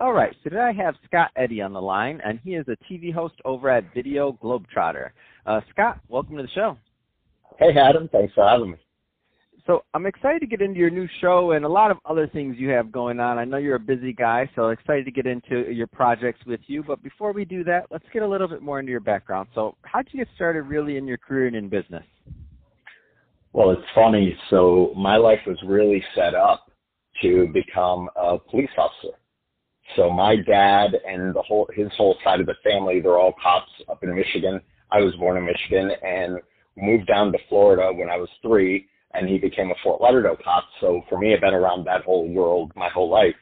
All right, so today I have Scott Eddy on the line, and he is a TV host over at Video Globetrotter. Uh, Scott, welcome to the show. Hey, Adam. Thanks for having me. So I'm excited to get into your new show and a lot of other things you have going on. I know you're a busy guy, so excited to get into your projects with you. But before we do that, let's get a little bit more into your background. So how did you get started really in your career and in business? Well, it's funny. So my life was really set up to become a police officer. So my dad and the whole his whole side of the family, they're all cops up in Michigan. I was born in Michigan and moved down to Florida when I was three and he became a Fort Lauderdale cop. So for me, I've been around that whole world my whole life,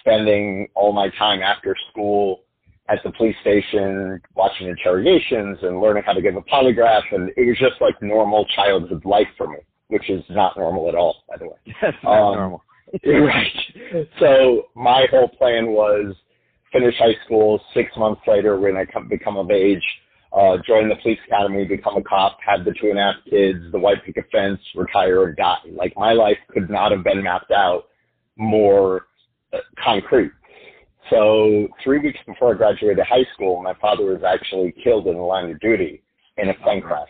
spending all my time after school at the police station, watching interrogations and learning how to give a polygraph. And it was just like normal childhood life for me, which is not normal at all, by the way. That's not um, normal. right. So my whole plan was finish high school. Six months later, when I come, become of age, uh, join the police academy, become a cop, have the two and a half kids, the white picket fence, retire, and die. Like my life could not have been mapped out more uh, concrete. So three weeks before I graduated high school, my father was actually killed in the line of duty in a plane crash.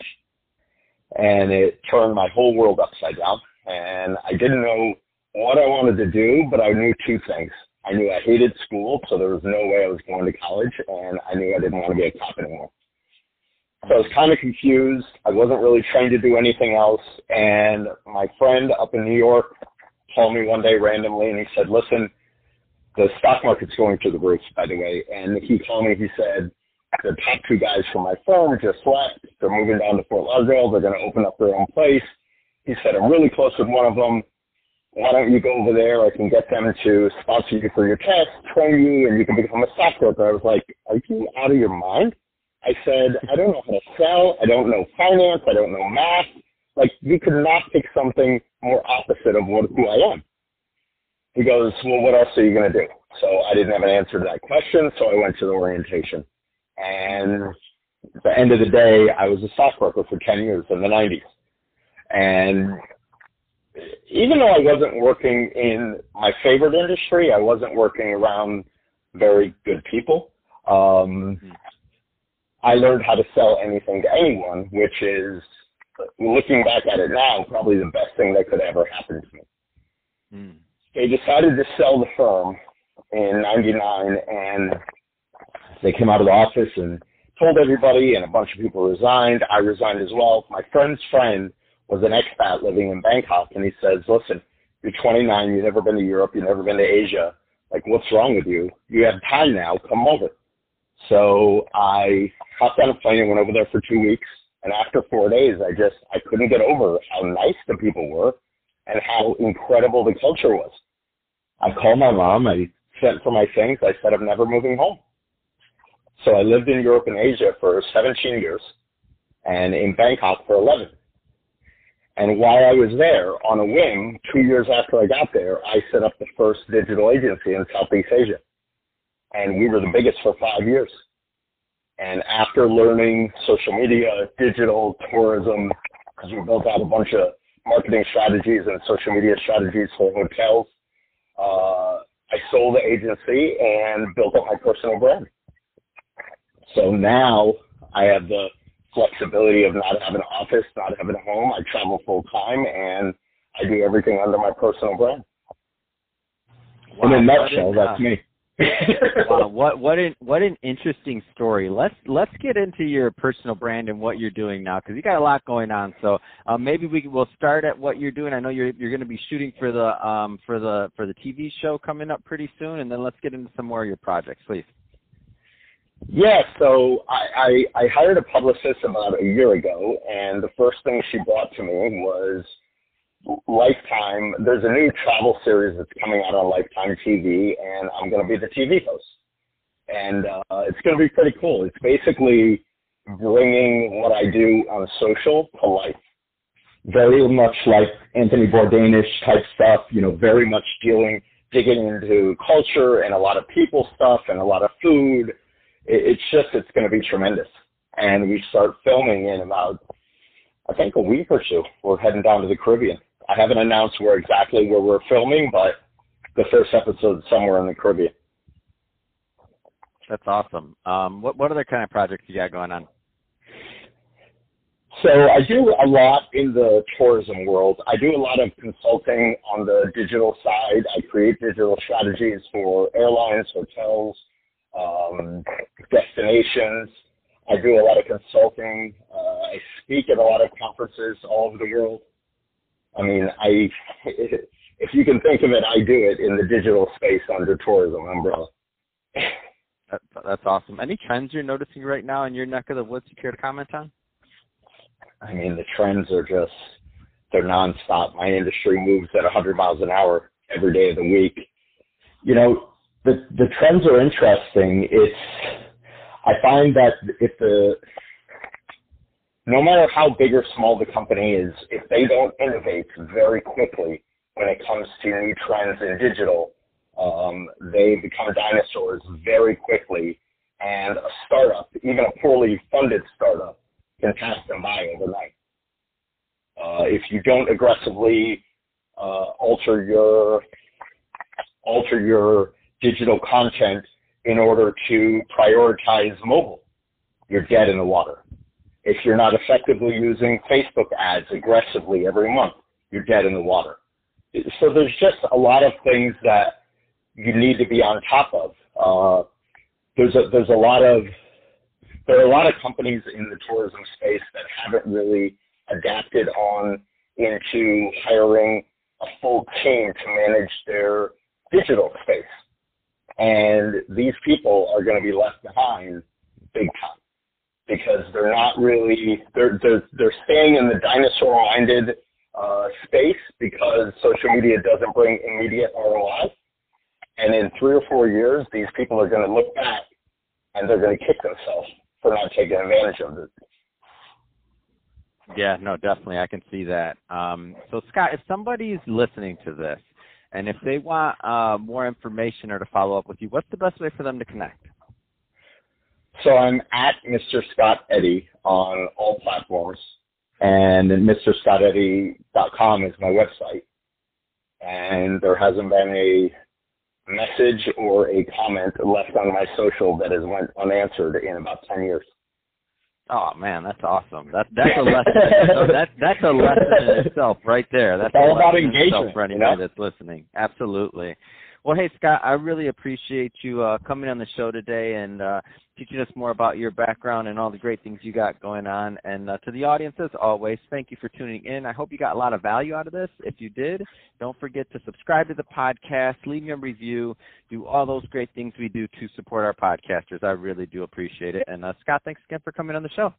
And it turned my whole world upside down. And I didn't know what I wanted to do, but I knew two things. I knew I hated school, so there was no way I was going to college, and I knew I didn't want to be a cop anymore. So I was kind of confused. I wasn't really trying to do anything else. And my friend up in New York called me one day randomly and he said, listen, the stock market's going through the roof, by the way. And he called me, he said, the top two guys from my firm just left. They're moving down to Fort Lauderdale. They're going to open up their own place. He said, I'm really close with one of them. Why don't you go over there? I can get them to sponsor you for your test, train you, and you can become a stockbroker. I was like, are you out of your mind? I said, I don't know how to sell. I don't know finance. I don't know math. Like, you could not pick something more opposite of what, who I am. He goes, well, what else are you going to do? So I didn't have an answer to that question, so I went to the orientation. And at the end of the day, I was a stockbroker for 10 years in the 90s. And even though I wasn't working in my favorite industry, I wasn't working around very good people. Um, mm-hmm. I learned how to sell anything to anyone, which is, looking back at it now, probably the best thing that could ever happen to me. Mm. They decided to sell the firm in 99 and they came out of the office and told everybody and a bunch of people resigned. I resigned as well. My friend's friend was an expat living in Bangkok and he says, listen, you're 29, you've never been to Europe, you've never been to Asia. Like, what's wrong with you? You have time now, come over. So I hopped on a plane and went over there for two weeks. And after four days, I just, I couldn't get over how nice the people were and how incredible the culture was. I called my mom. I sent for my things. I said, I'm never moving home. So I lived in Europe and Asia for 17 years and in Bangkok for 11. And while I was there on a whim, two years after I got there, I set up the first digital agency in Southeast Asia and we were the biggest for five years. And after learning social media, digital, tourism, because we built out a bunch of marketing strategies and social media strategies for hotels, uh, I sold the agency and built up my personal brand. So now I have the flexibility of not having an office, not having a home. I travel full time and I do everything under my personal brand. Wow, In a nutshell, that's me wow, what what an what an interesting story. Let's let's get into your personal brand and what you're doing now because you got a lot going on. So um, maybe we will start at what you're doing. I know you're you're going to be shooting for the um, for the for the TV show coming up pretty soon, and then let's get into some more of your projects, please. Yeah, so I, I, I hired a publicist about a year ago, and the first thing she brought to me was Lifetime, there's a new travel series that's coming out on Lifetime TV, and I'm going to be the TV host. And uh, it's going to be pretty cool. It's basically bringing what I do on social to life. Very much like Anthony Bourdainish type stuff, you know, very much dealing, digging into culture and a lot of people stuff and a lot of food. It's just, it's going to be tremendous. And we start filming in about, I think, a week or two. We're heading down to the Caribbean. I haven't announced where exactly where we're filming, but the first episode is somewhere in the Caribbean. That's awesome. Um, what what other kind of projects you got going on? So I do a lot in the tourism world. I do a lot of consulting on the digital side. I create digital strategies for airlines, hotels, um, destinations. I do a lot of consulting. Uh, I speak at a lot of conferences all over the world. I mean, I if you can think of it, I do it in the digital space under tourism umbrella. That, that's awesome. Any trends you're noticing right now in your neck of the woods you care to comment on? I mean, the trends are just they're nonstop. My industry moves at 100 miles an hour every day of the week. You know, the the trends are interesting. It's I find that if the no matter how big or small the company is, if they don't innovate very quickly when it comes to new trends in digital, um, they become dinosaurs very quickly. And a startup, even a poorly funded startup, can pass them by overnight. Uh, if you don't aggressively uh, alter your alter your digital content in order to prioritize mobile, you're dead in the water. If you're not effectively using Facebook ads aggressively every month, you're dead in the water. So there's just a lot of things that you need to be on top of. Uh, there's a there's a lot of there are a lot of companies in the tourism space that haven't really adapted on into hiring a full team to manage their digital space. And these people are going to be left behind big time because they're not really, they're, they're, they're staying in the dinosaur minded uh, space because social media doesn't bring immediate ROI. And in three or four years, these people are going to look back and they're going to kick themselves for not taking advantage of it. Yeah, no, definitely. I can see that. Um, so, Scott, if somebody's listening to this and if they want uh, more information or to follow up with you, what's the best way for them to connect? So I'm at Mr. Scott Eddy on all platforms, and MrScottEddy.com is my website. And there hasn't been a message or a comment left on my social that has went unanswered in about 10 years. Oh man, that's awesome. That that's a lesson. that that's a lesson in itself, right there. That's it's all about engagement for anybody you know? that's listening. Absolutely. Well, hey Scott, I really appreciate you uh, coming on the show today and uh, teaching us more about your background and all the great things you got going on. And uh, to the audience, as always, thank you for tuning in. I hope you got a lot of value out of this. If you did, don't forget to subscribe to the podcast, leave me a review, do all those great things we do to support our podcasters. I really do appreciate it. And uh, Scott, thanks again for coming on the show.